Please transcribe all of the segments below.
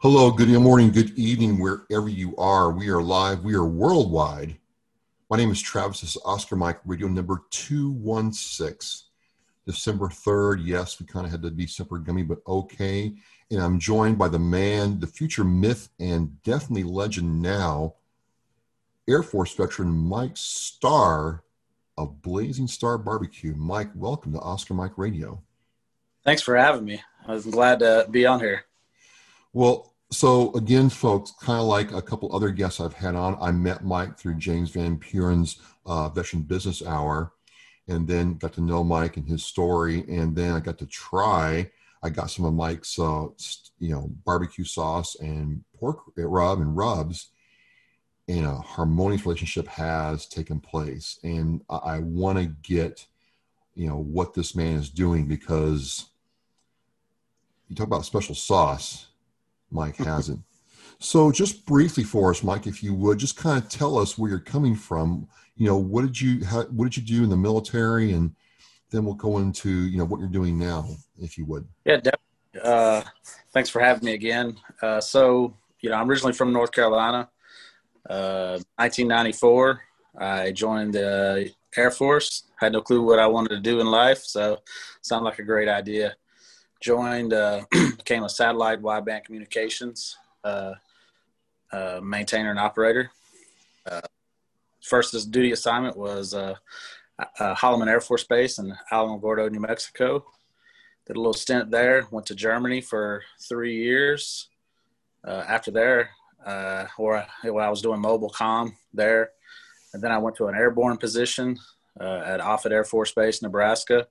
Hello, good morning, good evening, wherever you are. We are live, we are worldwide. My name is Travis. This is Oscar Mike Radio number 216, December 3rd. Yes, we kind of had to be super gummy, but okay. And I'm joined by the man, the future myth, and definitely legend now, Air Force veteran Mike Starr of Blazing Star Barbecue. Mike, welcome to Oscar Mike Radio. Thanks for having me. I was glad to be on here. Well, so again, folks, kind of like a couple other guests I've had on, I met Mike through James Van Puren's uh, Veteran Business Hour, and then got to know Mike and his story, and then I got to try. I got some of Mike's, uh, you know, barbecue sauce and pork rub and rubs, and a harmonious relationship has taken place. And I, I want to get, you know, what this man is doing because you talk about special sauce Mike hasn't. so just briefly for us, Mike, if you would, just kind of tell us where you're coming from. You know, what did you how, what did you do in the military, and then we'll go into you know what you're doing now, if you would. Yeah, definitely. Uh, thanks for having me again. Uh, so you know, I'm originally from North Carolina. Uh, 1994, I joined the Air Force. Had no clue what I wanted to do in life, so sounded like a great idea joined, uh, became a satellite wideband communications uh, uh, maintainer and operator. Uh, first duty assignment was uh, uh, Holloman Air Force Base in Alamogordo, New Mexico. Did a little stint there. Went to Germany for three years. after there, or well, I was doing mobile com there, and then I went to an airborne position at Offutt Air Force Base, Nebraska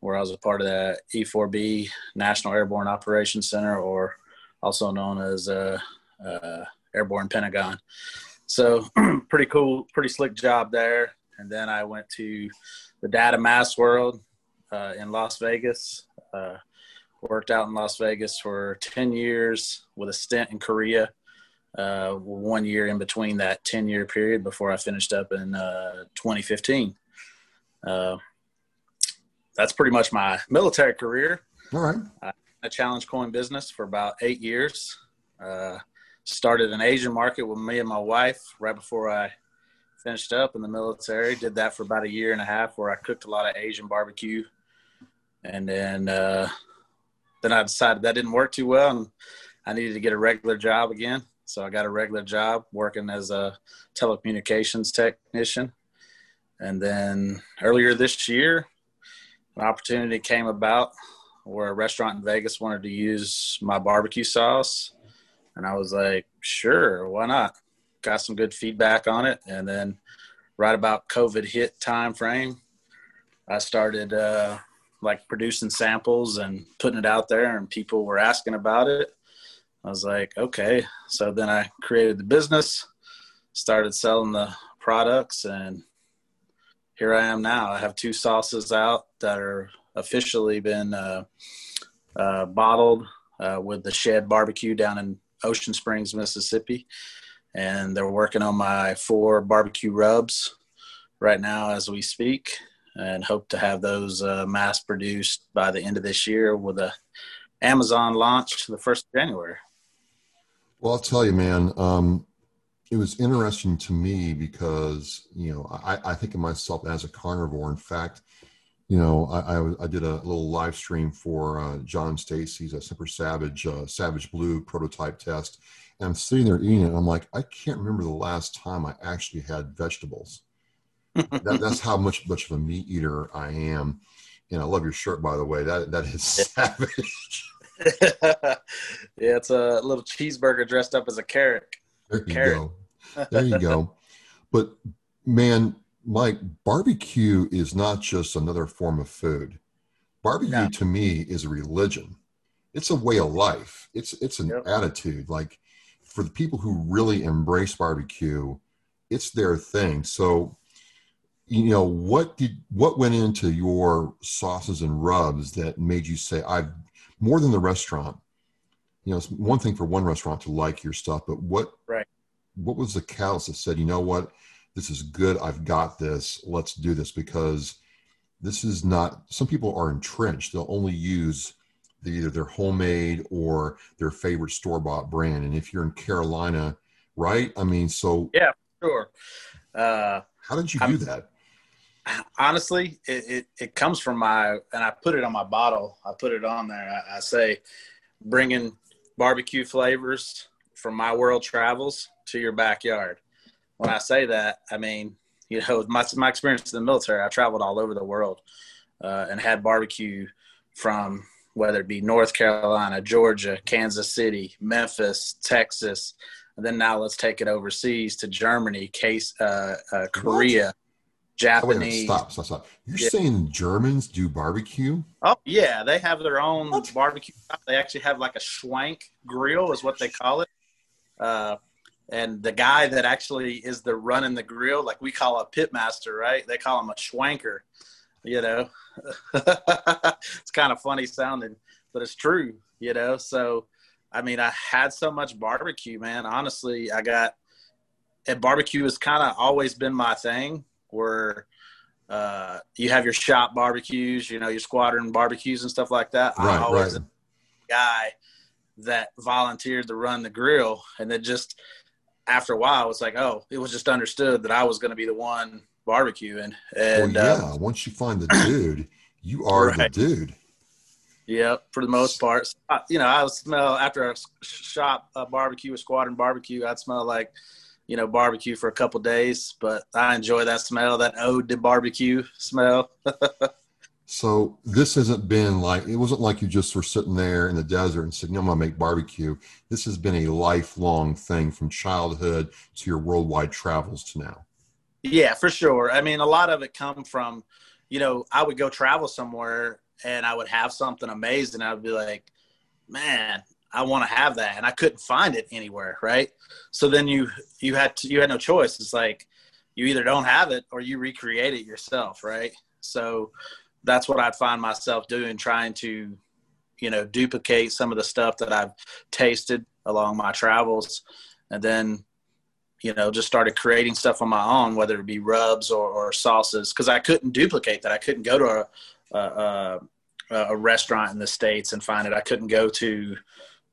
where I was a part of the E4B National Airborne Operations Center, or also known as uh, uh, Airborne Pentagon. So pretty cool, pretty slick job there. And then I went to the Data Mass World uh, in Las Vegas. Uh, worked out in Las Vegas for 10 years with a stint in Korea. Uh, one year in between that 10 year period before I finished up in uh, 2015 that's pretty much my military career. All right. I challenge coin business for about eight years. Uh, started an Asian market with me and my wife right before I finished up in the military. Did that for about a year and a half, where I cooked a lot of Asian barbecue, and then uh, then I decided that didn't work too well, and I needed to get a regular job again. So I got a regular job working as a telecommunications technician. And then earlier this year, an opportunity came about where a restaurant in Vegas wanted to use my barbecue sauce. And I was like, sure, why not? Got some good feedback on it. And then right about COVID hit time frame, I started uh, like producing samples and putting it out there and people were asking about it. I was like, okay. So then I created the business, started selling the products and here I am now. I have two sauces out that are officially been uh, uh, bottled uh, with the Shed Barbecue down in Ocean Springs, Mississippi, and they're working on my four barbecue rubs right now as we speak, and hope to have those uh, mass produced by the end of this year with a Amazon launch the first of January. Well, I'll tell you, man. Um, it was interesting to me because you know I, I think of myself as a carnivore. In fact, you know I, I, I did a little live stream for uh, John Stacy's a Semper Savage uh, Savage Blue prototype test, and I'm sitting there eating it. and I'm like, I can't remember the last time I actually had vegetables. that, that's how much much of a meat eater I am. And I love your shirt, by the way. That that is savage. yeah, it's a little cheeseburger dressed up as a carrot. There you Carrot. go. There you go. But man, Mike, barbecue is not just another form of food. Barbecue no. to me is a religion. It's a way of life. It's it's an yep. attitude. Like for the people who really embrace barbecue, it's their thing. So you know what did what went into your sauces and rubs that made you say i've more than the restaurant you know, it's one thing for one restaurant to like your stuff, but what right. what was the catalyst that said, you know what, this is good, I've got this, let's do this because this is not some people are entrenched. They'll only use the, either their homemade or their favorite store bought brand. And if you're in Carolina, right? I mean, so yeah, sure. Uh, how did you do I'm, that? Honestly, it, it, it, comes from my, and I put it on my bottle. I put it on there. I, I say, bringing barbecue flavors from my world travels to your backyard. When I say that, I mean, you know, my, my experience in the military, I traveled all over the world uh, and had barbecue from whether it be North Carolina, Georgia, Kansas City, Memphis, Texas, and then now let's take it overseas to Germany, case uh, uh, Korea? Japanese. Stop, stop, stop. You're yeah. saying Germans do barbecue? Oh yeah, they have their own what? barbecue. They actually have like a schwenk grill, is what they call it. Uh, and the guy that actually is the running the grill, like we call a pitmaster, right? They call him a schwenker. You know, it's kind of funny sounding, but it's true. You know, so I mean, I had so much barbecue, man. Honestly, I got and barbecue has kind of always been my thing. Where uh, you have your shop barbecues, you know, your squadron barbecues and stuff like that. Right, I always right. guy that volunteered to run the grill, and then just after a while, it's like, oh, it was just understood that I was going to be the one barbecuing. And well, yeah, um, once you find the dude, you are right. the dude. Yeah, for the most part. You know, I would smell after a shop a barbecue, a squadron barbecue. I'd smell like, you know, barbecue for a couple days. But I enjoy that smell, that ode to barbecue smell. so this hasn't been like it wasn't like you just were sitting there in the desert and said, "No, I'm gonna make barbecue." This has been a lifelong thing from childhood to your worldwide travels to now. Yeah, for sure. I mean, a lot of it come from, you know, I would go travel somewhere and I would have something amazing. I'd be like, man, I want to have that, and I couldn't find it anywhere, right? So then you you had to, you had no choice. It's like you either don't have it or you recreate it yourself, right? So that's what I'd find myself doing, trying to, you know, duplicate some of the stuff that I've tasted along my travels, and then you know just started creating stuff on my own whether it be rubs or, or sauces because i couldn't duplicate that i couldn't go to a, a, a restaurant in the states and find it. I couldn't go to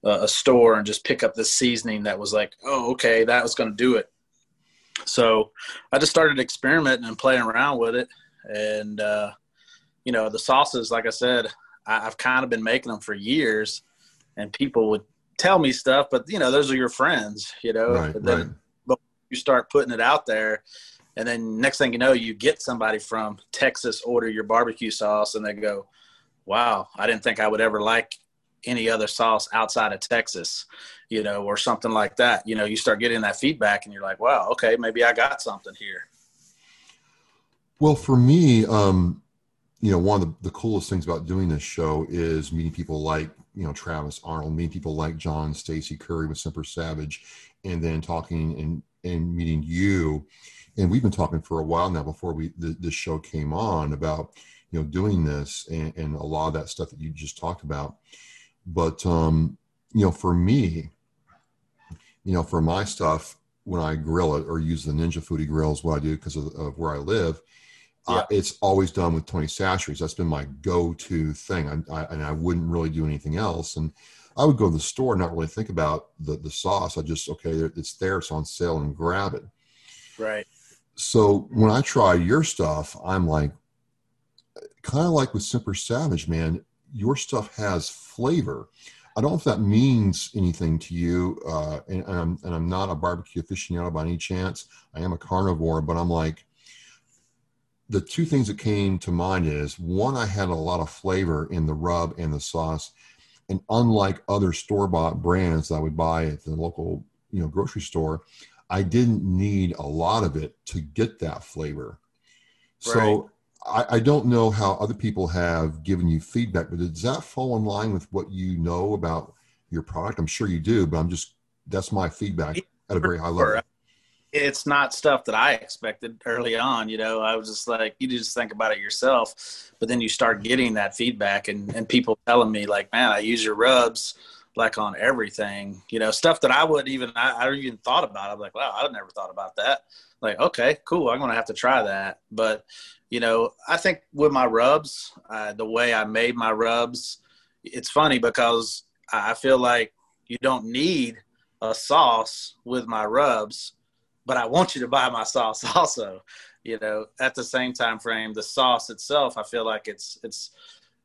a store and just pick up the seasoning that was like, oh, okay, that was going to do it. So I just started experimenting and playing around with it. And, uh, you know, the sauces, like I said, I, have kind of been making them for years and people would tell me stuff, but you know, those are your friends, you know, right, but then right. but you start putting it out there and then next thing you know, you get somebody from Texas order your barbecue sauce and they go, wow, I didn't think I would ever like any other sauce outside of Texas, you know, or something like that. You know, you start getting that feedback and you're like, wow, okay, maybe I got something here. Well, for me, um, you know, one of the, the coolest things about doing this show is meeting people like, you know, Travis Arnold, meeting people like John Stacy Curry with Semper Savage, and then talking and, and meeting you and we've been talking for a while now before we the, this show came on about you know doing this and, and, a lot of that stuff that you just talked about but um you know for me you know for my stuff when i grill it or use the ninja foodi grills what i do because of, of, where i live yeah. uh, it's always done with tony chachere's that's been my go-to thing. I, I, and i wouldn't really do anything else. And i would go to the store and not really think about the, the sauce. I just okay it's there it's on sale and grab it. Right. So when I try your stuff, I'm like, kind of like with Semper Savage, man, your stuff has flavor. I don't know if that means anything to you, uh, and, and, I'm, and I'm not a barbecue aficionado by any chance. I am a carnivore, but I'm like, the two things that came to mind is one, I had a lot of flavor in the rub and the sauce, and unlike other store bought brands that I would buy at the local, you know, grocery store, I didn't need a lot of it to get that flavor. Right. So I, I, don't know how other people have given you feedback, but does that fall in line with what you know about your product? I'm sure you do, but I'm just that's my feedback at a very high level. It's not stuff that I expected early on. You know, I was just like, you just think about it yourself, but then you start getting that feedback and, and people telling me like, man, I use your rubs like on everything, you know, stuff that I wouldn't even, I, I even thought about. I'm like, wow, I never thought about that. Like, okay, cool. I'm going to have to try that. But, you know, I think with my rubs, uh, the way I made my rubs, it's funny because I feel like you don't need a sauce with my rubs, but I want you to buy my sauce also. You know, at the same time frame, the sauce itself, I feel like it's it's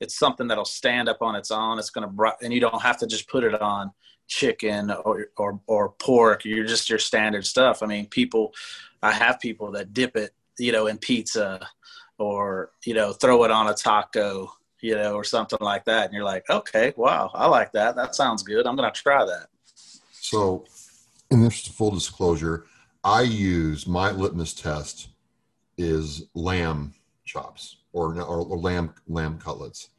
it's something that'll stand up on its own. It's gonna and you don't have to just put it on chicken or or or pork. You're just your standard stuff. I mean, people, I have people that dip it, you know, in pizza or you know throw it on a taco you know, or something like that. And you're like, okay, wow, I like that. That sounds good. I'm going to try that. So, in this full disclosure, I use my litmus test is lamb chops or, or, or lamb lamb cutlets,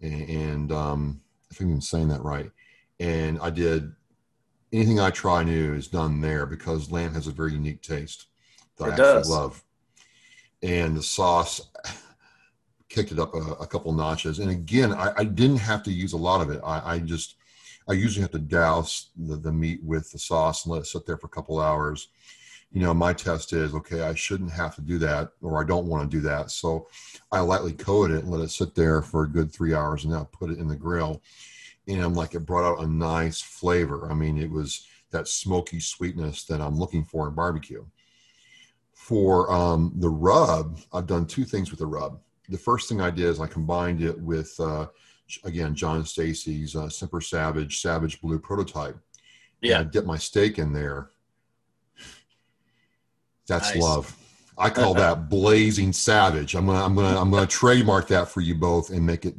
and, and um, if I'm even saying that right, and I did anything I try new is done there because lamb has a very unique taste that it I does. actually love, and the sauce kicked it up a, a couple notches. And again, I, I, didn't have to use a lot of it. I, I just, I usually have to douse the, the, meat with the sauce and let it sit there for a couple hours. You know, my test is okay, I shouldn't have to do that, or I don't want to do that. So I lightly coat it and let it sit there for a good three hours and now put it in the grill. And I'm like it brought out a nice flavor. I mean, it was that smoky sweetness that I'm looking for in barbecue. For um, the rub, I've done two things with the rub the first thing I did is I combined it with, uh, again, John Stacy's uh, Semper Savage Savage Blue prototype. Yeah. And I dipped my steak in there. That's nice. love. I call that blazing savage. I'm gonna I'm gonna I'm gonna trademark that for you both and make it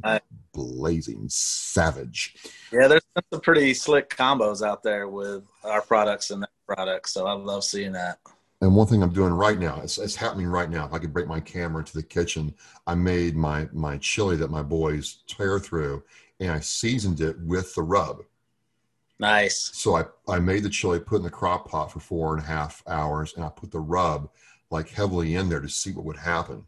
blazing savage. Yeah, there's some pretty slick combos out there with our products and that product, so I love seeing that. And one thing I'm doing right now, it's, it's happening right now. If I could break my camera into the kitchen, I made my my chili that my boys tear through, and I seasoned it with the rub. Nice. So I, I made the chili, put in the crock pot for four and a half hours, and I put the rub like heavily in there to see what would happen.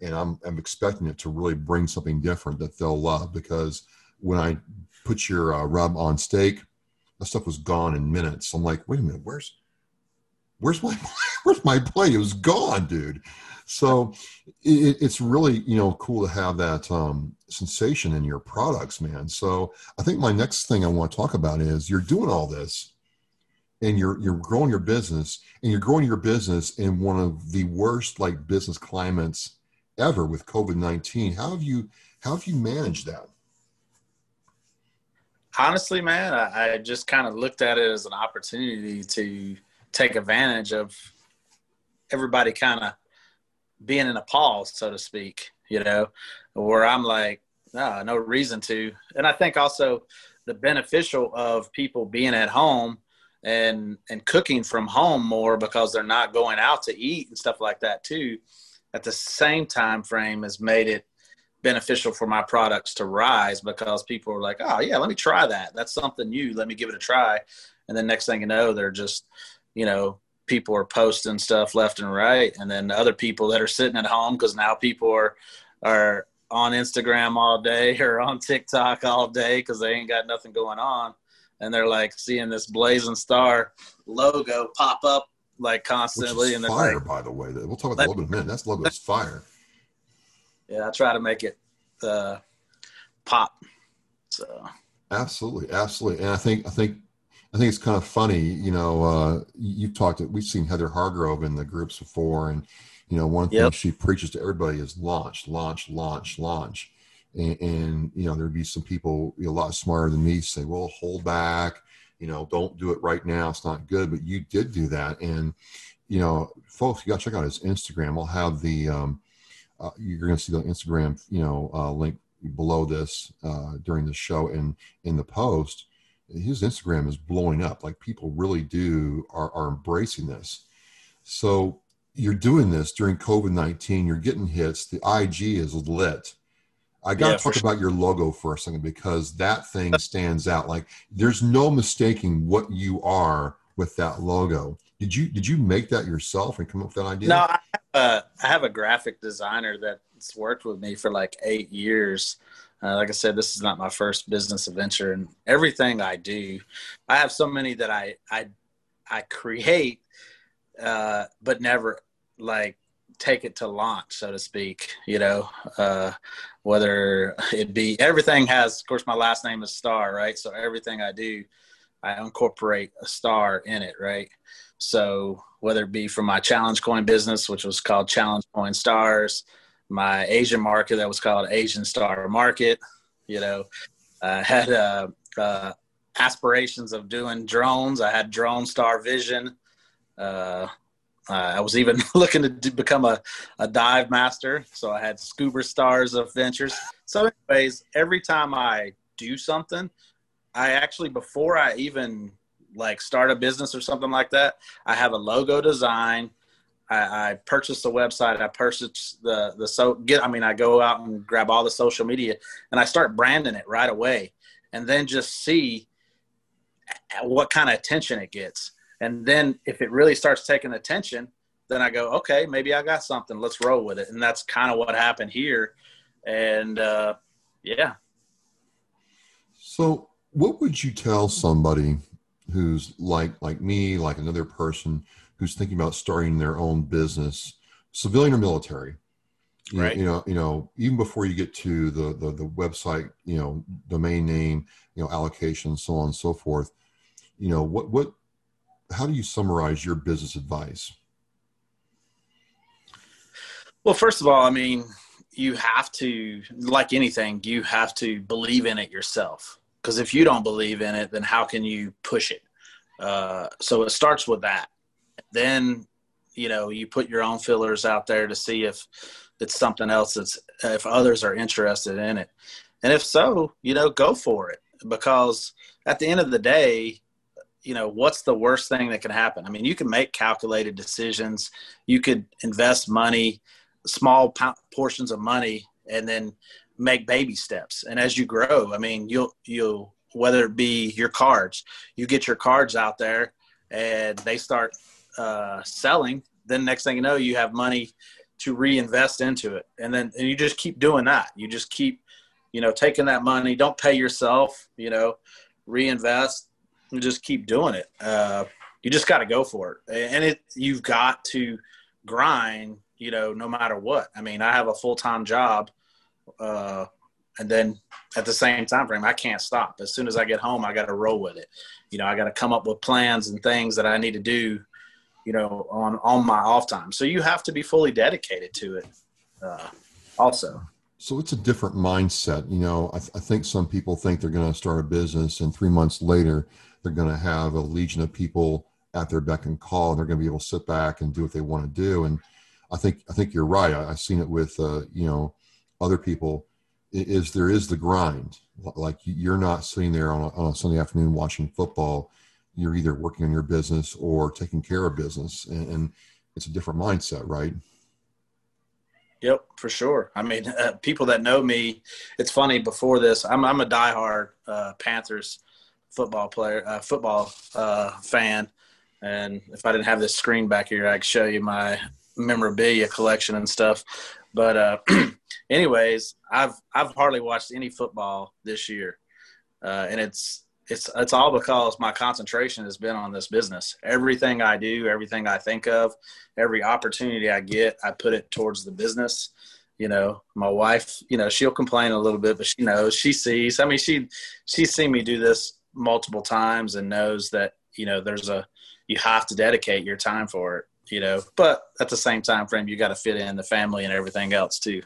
And I'm I'm expecting it to really bring something different that they'll love because when I put your uh, rub on steak, that stuff was gone in minutes. I'm like, wait a minute, where's where's my where's my play? It was gone, dude. So it, it's really you know cool to have that um, sensation in your products, man. So I think my next thing I want to talk about is you're doing all this, and you're you're growing your business, and you're growing your business in one of the worst like business climates ever with COVID nineteen. How have you how have you managed that? Honestly, man, I, I just kind of looked at it as an opportunity to take advantage of everybody kind of being in a pause, so to speak, you know, where I'm like, no, no reason to. And I think also the beneficial of people being at home and and cooking from home more because they're not going out to eat and stuff like that too at the same time frame has made it beneficial for my products to rise because people are like oh yeah let me try that. That's something new. Let me give it a try. And then next thing you know they're just you know, people are posting stuff left and right, and then other people that are sitting at home because now people are are on Instagram all day or on TikTok all day because they ain't got nothing going on, and they're like seeing this blazing star logo pop up like constantly. and fire, like, by the way. We'll talk about that logo in a minute. That's logo is fire. Yeah, I try to make it uh, pop. So absolutely, absolutely, and I think I think I think it's kind of funny, you know, uh, you've talked, we've seen Heather Hargrove in the groups before, and, you know, one yep. thing she preaches to everybody is launch, launch, launch, launch. And, and you know, there'd be some people a lot smarter than me say, well, hold back, you know, don't do it right now. It's not good. But you did do that. And, you know, folks, you got to check out his Instagram. I'll have the, um, uh, you're going to see the Instagram, you know, uh, link below this uh, during the show and in the post his Instagram is blowing up. Like people really do are, are embracing this. So you're doing this during COVID 19, you're getting hits. The IG is lit. I got to yeah, talk sure. about your logo for a second because that thing stands out. Like there's no mistaking what you are with that logo. Did you did you make that yourself and come up with that idea? No, I have a, I have a graphic designer that's worked with me for like eight years. Uh, like I said, this is not my first business adventure, and everything I do, I have so many that I I I create, uh, but never like take it to launch, so to speak. You know, uh, whether it be everything has, of course, my last name is Star, right? So everything I do, I incorporate a star in it, right? So whether it be from my challenge coin business, which was called Challenge Coin Stars, my Asian market that was called Asian Star Market, you know, I had uh, uh, aspirations of doing drones. I had Drone Star Vision. Uh, I was even looking to become a, a dive master. So I had Scuba Stars Adventures. So, anyways, every time I do something, I actually, before I even like start a business or something like that, I have a logo design. I, I purchase the website. I purchase the the so get. I mean, I go out and grab all the social media and I start branding it right away, and then just see what kind of attention it gets. And then if it really starts taking attention, then I go, okay, maybe I got something. Let's roll with it. And that's kind of what happened here. And uh, yeah. So, what would you tell somebody who's like like me, like another person who's thinking about starting their own business, civilian or military? You, right. you know, you know, even before you get to the, the the website, you know, domain name, you know, allocation, so on and so forth. You know, what what how do you summarize your business advice? Well, first of all, I mean, you have to, like anything, you have to believe in it yourself. Because if you don't believe in it, then how can you push it? Uh, so it starts with that. Then, you know, you put your own fillers out there to see if it's something else that's, if others are interested in it. And if so, you know, go for it. Because at the end of the day, you know what's the worst thing that can happen i mean you can make calculated decisions you could invest money small portions of money and then make baby steps and as you grow i mean you'll you'll whether it be your cards you get your cards out there and they start uh, selling then next thing you know you have money to reinvest into it and then and you just keep doing that you just keep you know taking that money don't pay yourself you know reinvest and just keep doing it. Uh, you just got to go for it, and it you've got to grind. You know, no matter what. I mean, I have a full time job, uh, and then at the same time frame, I can't stop. As soon as I get home, I got to roll with it. You know, I got to come up with plans and things that I need to do. You know, on on my off time. So you have to be fully dedicated to it. Uh, also. So it's a different mindset. You know, I, th- I think some people think they're going to start a business, and three months later, they're going to have a legion of people at their beck and call, and they're going to be able to sit back and do what they want to do. And I think I think you're right. I, have seen it with uh, you know other people. Is there is the grind? Like you're not sitting there on a, on a Sunday afternoon watching football. You're either working on your business or taking care of business, and, and it's a different mindset, right? Yep, for sure. I mean, uh, people that know me, it's funny. Before this, I'm I'm a diehard uh, Panthers football player, uh, football uh, fan. And if I didn't have this screen back here, I could show you my memorabilia collection and stuff. But uh, anyways, I've I've hardly watched any football this year, uh, and it's it's it's all because my concentration has been on this business. Everything I do, everything I think of, every opportunity I get, I put it towards the business. You know, my wife, you know, she'll complain a little bit, but she knows, she sees. I mean, she she's seen me do this multiple times and knows that you know there's a you have to dedicate your time for it you know but at the same time frame you got to fit in the family and everything else too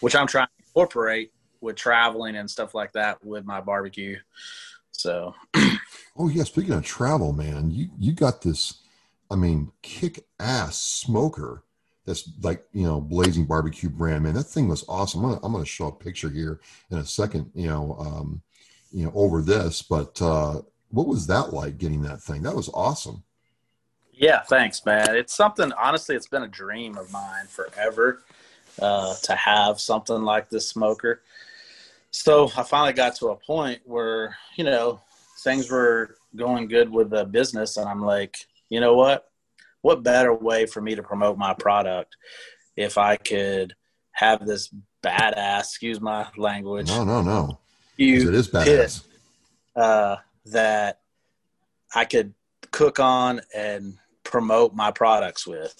which i'm trying to incorporate with traveling and stuff like that with my barbecue so. Oh yeah speaking of travel man you you got this i mean kick ass smoker that's like you know blazing barbecue brand man that thing was awesome. I'm gonna, I'm gonna show a picture here in a second you know um you know over this but uh what was that like getting that thing? That was awesome. Yeah thanks man. It's something honestly it's been a dream of mine forever uh to have something like this smoker so i finally got to a point where you know things were going good with the business and i'm like you know what what better way for me to promote my product if i could have this badass excuse my language no no no you it is badass. Uh, that I could cook on and promote my products with.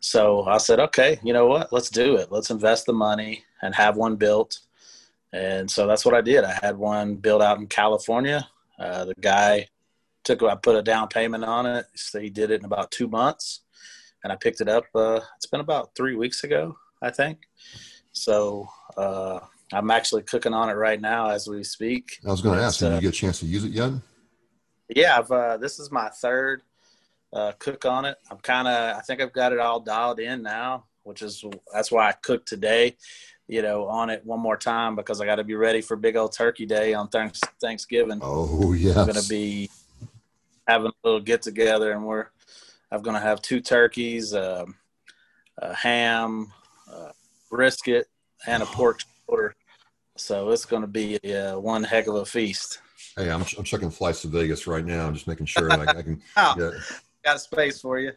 So I said, okay, you know what? Let's do it. Let's invest the money. and have one built. And so that's what I did. I had one built out in California. Uh, the guy took, I put a down payment on it. So he did it in about two months. And I picked it up. Uh, it's been about three weeks ago, I think. So uh, I'm actually cooking on it right now as we speak. I was going to ask, did you uh, get a chance to use it yet? Yeah, uh, this is my third uh, cook on it. I'm kind of, I think I've got it all dialed in now, which is that's why I cooked today you know, on it one more time because I got to be ready for big old turkey day on thanks, Thanksgiving. Oh, yeah. I'm going to be having a little get together and we're, I'm going to have two turkeys, uh, a ham, uh, brisket, and a pork shoulder. So it's going to be a, uh, one heck of a feast. Hey, I'm, I'm checking flights to Vegas right now. I'm just making sure I, I can. oh, get... Got a space for you.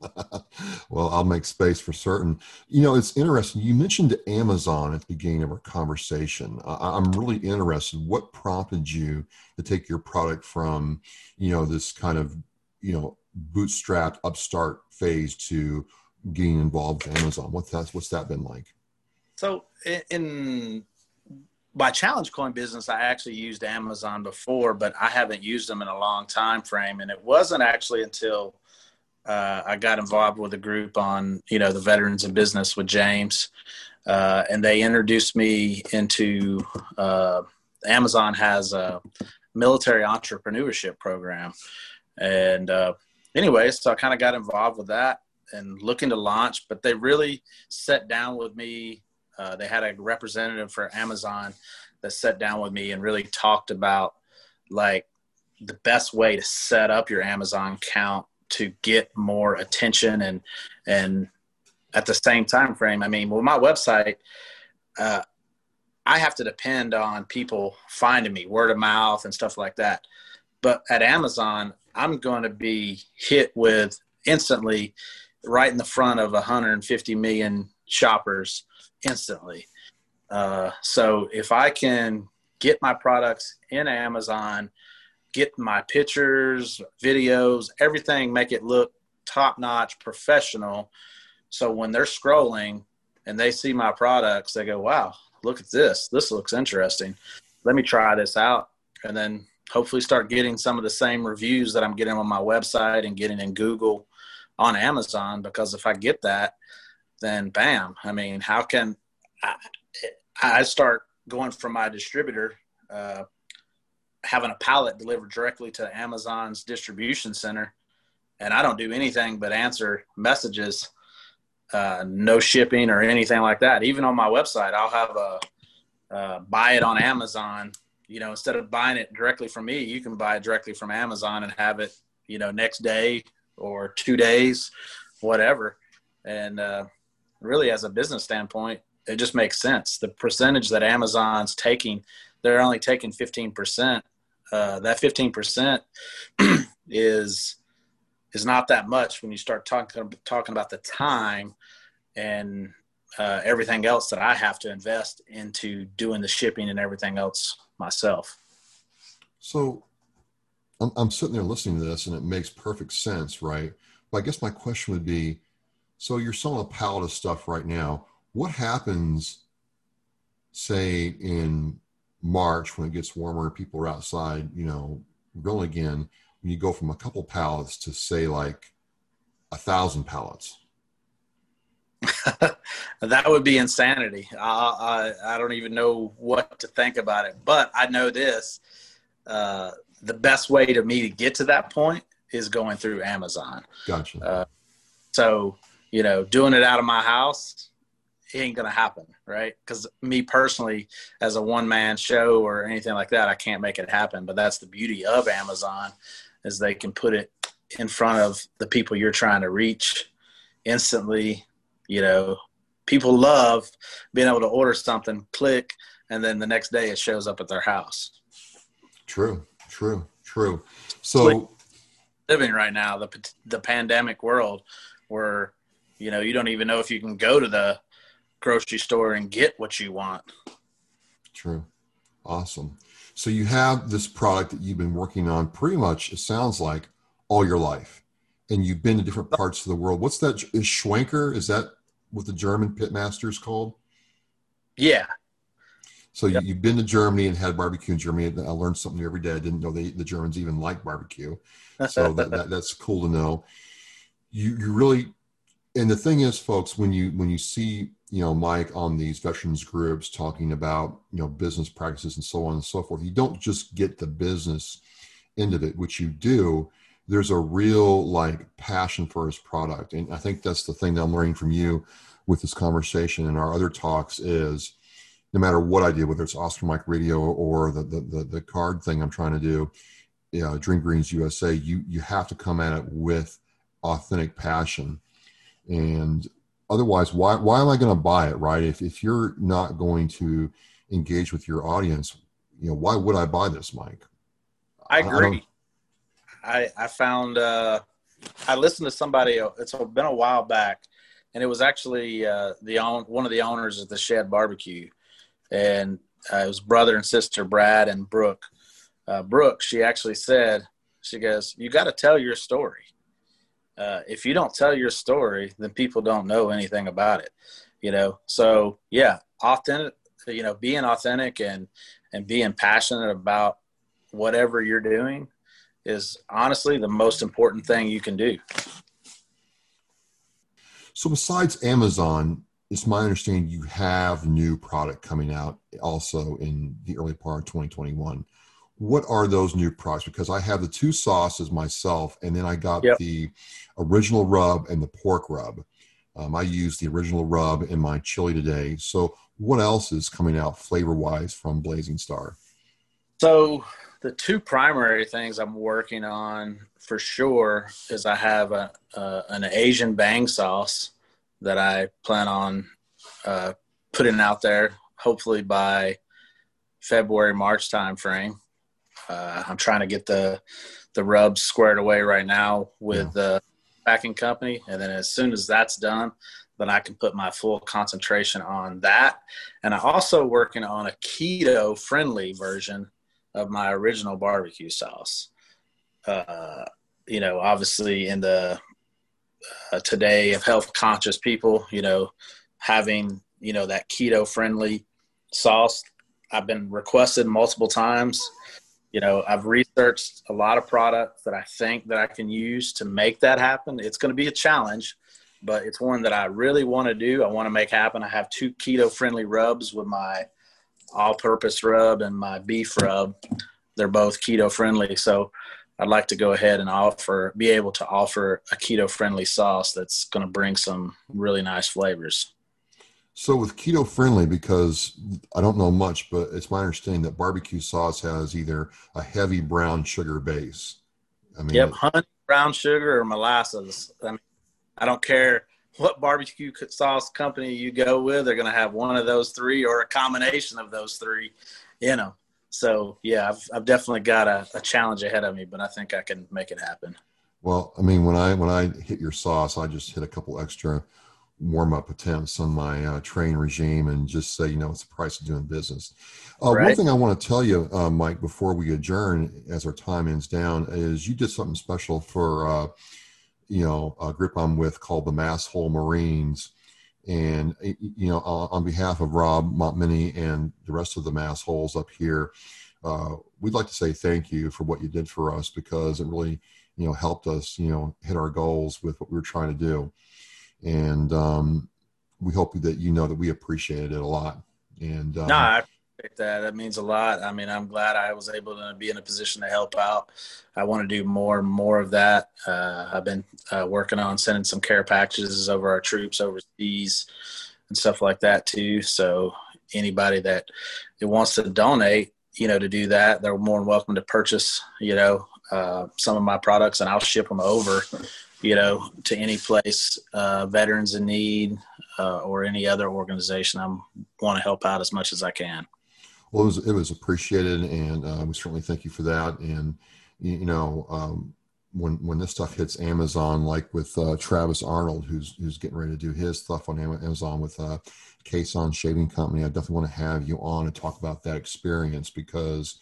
well, I'll make space for certain. You know, it's interesting. You mentioned Amazon at the beginning of our conversation. I'm really interested. What prompted you to take your product from, you know, this kind of, you know, bootstrapped upstart phase to getting involved with Amazon? What's that? What's that been like? So, in my challenge coin business, I actually used Amazon before, but I haven't used them in a long time frame, and it wasn't actually until uh, I got involved with a group on you know the veterans in business with James, uh, and they introduced me into uh, Amazon has a military entrepreneurship program, and uh, anyway, so I kind of got involved with that and looking to launch. But they really sat down with me. Uh, they had a representative for Amazon that sat down with me and really talked about like the best way to set up your Amazon account to get more attention and and at the same time frame i mean with my website uh, i have to depend on people finding me word of mouth and stuff like that. But at amazon i'm going to be hit with instantly right in the front of 150 million shoppers instantly. Uh, so if i can get my products in amazon get my pictures, videos, everything, make it look top notch, professional. So when they're scrolling and they see my products, they go, wow, look at this. This looks interesting. Let me try this out. And then hopefully start getting some of the same reviews that I'm getting on my website and getting in Google on Amazon. Because if I get that, then bam. I mean, how can I, I start going from my distributor? Uh, having a pallet delivered directly to Amazon's distribution center, and I don't do anything but answer messages, uh, no shipping or anything like that. Even on my website, I'll have a uh, buy it on Amazon. You know, instead of buying it directly from me, you can buy it directly from Amazon and have it, you know, next day or two days, whatever. And uh, really, as a business standpoint, it just makes sense. The percentage that Amazon's taking, they're only taking 15% uh, that 15% is is not that much when you start talking talking about the time and uh, everything else that I have to invest into doing the shipping and everything else myself. So I'm, I'm sitting there listening to this and it makes perfect sense, right? But I guess my question would be so you're selling a pallet of stuff right now. What happens, say, in March when it gets warmer, people are outside, you know, grilling again. When you go from a couple pallets to say like a thousand pallets. that would be insanity. I, I, I don't even know what to think about it, but I know this: uh, the best way to me to get to that point is going through Amazon. Gotcha. Uh, so you know, doing it out of my house, it ain't gonna happen, right? Because me personally, as a one man show or anything like that, I can't make it happen. But that's the beauty of Amazon, is they can put it in front of the people you're trying to reach instantly. You know, people love being able to order something, click, and then the next day it shows up at their house. True, true, true. So living right now, the the pandemic world, where you know you don't even know if you can go to the grocery store and get what you want. True. Awesome. So you have this product that you've been working on pretty much, it sounds like, all your life. And you've been to different parts of the world. What's that? Is Schwenker? Is that what the German pitmaster is called? Yeah. So yep. you, have been to Germany and had barbecue in Germany. I learned something every day. I didn't know they, the Germans even like barbecue. So that, that, that's cool to know. You, you really, and the thing is, folks, when you when you see you know Mike on these veterans groups talking about you know business practices and so on and so forth, you don't just get the business end of it, which you do there's a real like passion for his product. And i think that's the thing that i'm learning from you with this conversation and our other talks is no matter what i do whether it's oscar mike radio or the the, the, the card thing i'm trying to do you know, dream greens usa you you have to come at it with authentic passion. And otherwise why why am i going to buy it right if, if you're not going to engage with your audience you know why would i buy this mike i agree I I found uh, I listened to somebody. It's been a while back, and it was actually uh, the own one of the owners of the Shed Barbecue, and uh, it was brother and sister Brad and Brooke. Uh, Brooke, she actually said, she goes, "You got to tell your story. Uh, if you don't tell your story, then people don't know anything about it. You know. So yeah, authentic. You know, being authentic and and being passionate about whatever you're doing is honestly the most important thing you can do. So, besides Amazon, it's my understanding you have new product coming out also in the early part of 2021. What are those new products? Because I have the two sauces myself, and then I got yep. the original rub and the pork rub. Um, I used the original rub in my chili today. So, what else is coming out flavor wise from Blazing Star? So, the two primary things I'm working on for sure is I have a, an Asian bang sauce that I plan on uh, putting out there hopefully by February March timeframe. Uh, I'm trying to get the the rubs squared away right now with yeah. the packing company, and then as soon as that's done, then I can put my full concentration on that. And I'm also working on a keto friendly version of my original barbecue sauce. Uh, you know, obviously in the uh, today of health conscious people, you know, having you know that keto friendly sauce, I've been requested multiple times. You know, I've researched a lot of products that I think that I can use to make that happen. It's going to be a challenge, but it's one that I really want to do. I want to make happen. I have two keto friendly rubs with my all-purpose rub and my beef rub. They're both keto friendly, so I'd like to go ahead and offer, be able to offer a keto friendly sauce that's going to bring some really nice flavors. So with keto friendly, because I don't know much, but it's my understanding that barbecue sauce has either a heavy brown sugar base. I mean, yep, honey, brown sugar or molasses. I mean, I don't care what barbecue sauce company you go with, they're going to have one of those three or a combination of those three you know. So yeah, I've, I've definitely got a, a challenge ahead of me, but I think I can make it happen. Well, I mean, when I when I hit your sauce, I just hit a couple extra warm up attempts on my uh, train regime and just say, you know, it's the price of doing business. Uh, right. One thing I want to tell you, uh, Mike, before we adjourn, as our time ends down, is you did something special for uh, you know a group I'm with called the Masshole Marines, and you know on behalf of Rob Montminy and the rest of the Massholes up here, uh, we'd like to say thank you for what you did for us because it really you know helped us you know hit our goals with what we were trying to do, and um, we hope that you know that we appreciated it a lot. And um, no, I appreciate that. That means a lot. I mean, I'm glad I was able to be in a position to help out. I want to do more and more of that. Uh, I've been uh, working on sending some care packages over our troops overseas and stuff like that too. So anybody that it wants to donate, you know, to do that, they're more than welcome to purchase, you know, uh, some of my products and I'll ship them over, you know, to any place, uh, veterans in need, uh, or any other organization. I want to help out as much as I can. Well, it was it was appreciated, and uh, we certainly thank you for that. And you know, um, when when this stuff hits Amazon, like with uh, Travis Arnold, who's who's getting ready to do his stuff on Amazon with uh, Kason Shaving Company, I definitely want to have you on and talk about that experience because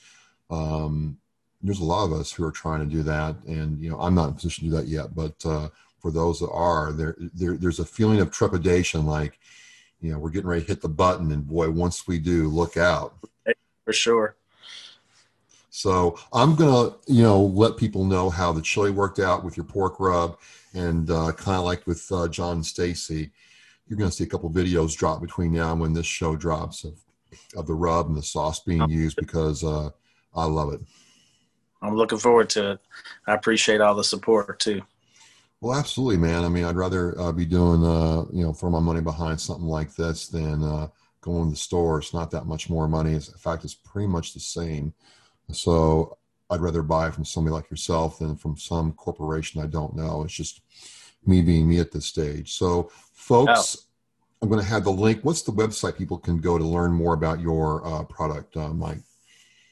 um, there's a lot of us who are trying to do that, and you know, I'm not in a position to do that yet, but uh, for those that are, there, there there's a feeling of trepidation, like you know, we're getting ready to hit the button, and boy, once we do, look out. For sure. So I'm gonna, you know, let people know how the chili worked out with your pork rub, and uh, kind of like with uh, John and Stacy, you're gonna see a couple videos drop between now and when this show drops of of the rub and the sauce being used because uh, I love it. I'm looking forward to it. I appreciate all the support too. Well, absolutely, man. I mean, I'd rather uh, be doing, uh, you know, throw my money behind something like this than uh, going to the store. It's not that much more money. It's, in fact, it's pretty much the same. So I'd rather buy from somebody like yourself than from some corporation I don't know. It's just me being me at this stage. So, folks, oh. I'm going to have the link. What's the website people can go to learn more about your uh, product, uh, Mike?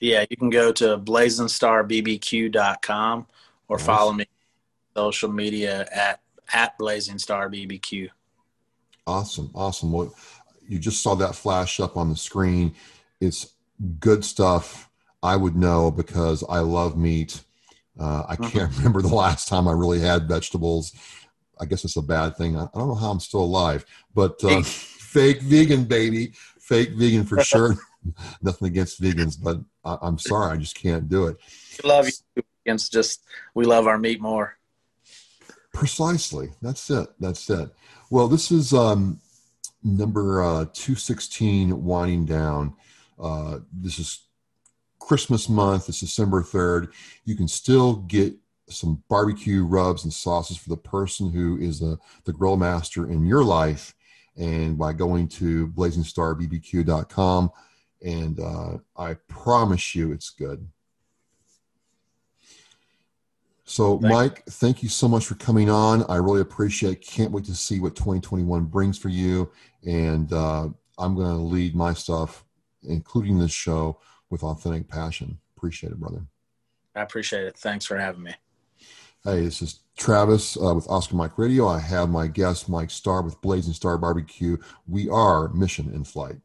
Yeah, you can go to blazingstarbbbq.com or nice. follow me social media at at Blazing Star BBQ. Awesome, awesome. Well, you just saw that flash up on the screen. It's good stuff. I would know because I love meat. Uh, I can't mm-hmm. remember the last time I really had vegetables. I guess it's a bad thing. I, I don't know how I'm still alive, but uh, fake vegan, baby, fake vegan for sure. Nothing against vegans, but I, am sorry, I just can't do it. We love you. Against just we love our meat more. Precisely. That's it. That's it. Well, this is um, number uh, 216 winding down. Uh, this is Christmas month. It's December 3rd. You can still get some barbecue rubs and sauces for the person who is the, the grill master in your life. And by going to blazingstarbbbq.com, and uh, I promise you it's good. So, thank Mike, thank you so much for coming on. I really appreciate. It. Can't wait to see what 2021 brings for you. And uh, I'm going to lead my stuff, including this show, with authentic passion. Appreciate it, brother. I appreciate it. Thanks for having me. Hey, this is Travis uh, with Oscar Mike Radio. I have my guest Mike Star with Blazing Star Barbecue. We are Mission in Flight.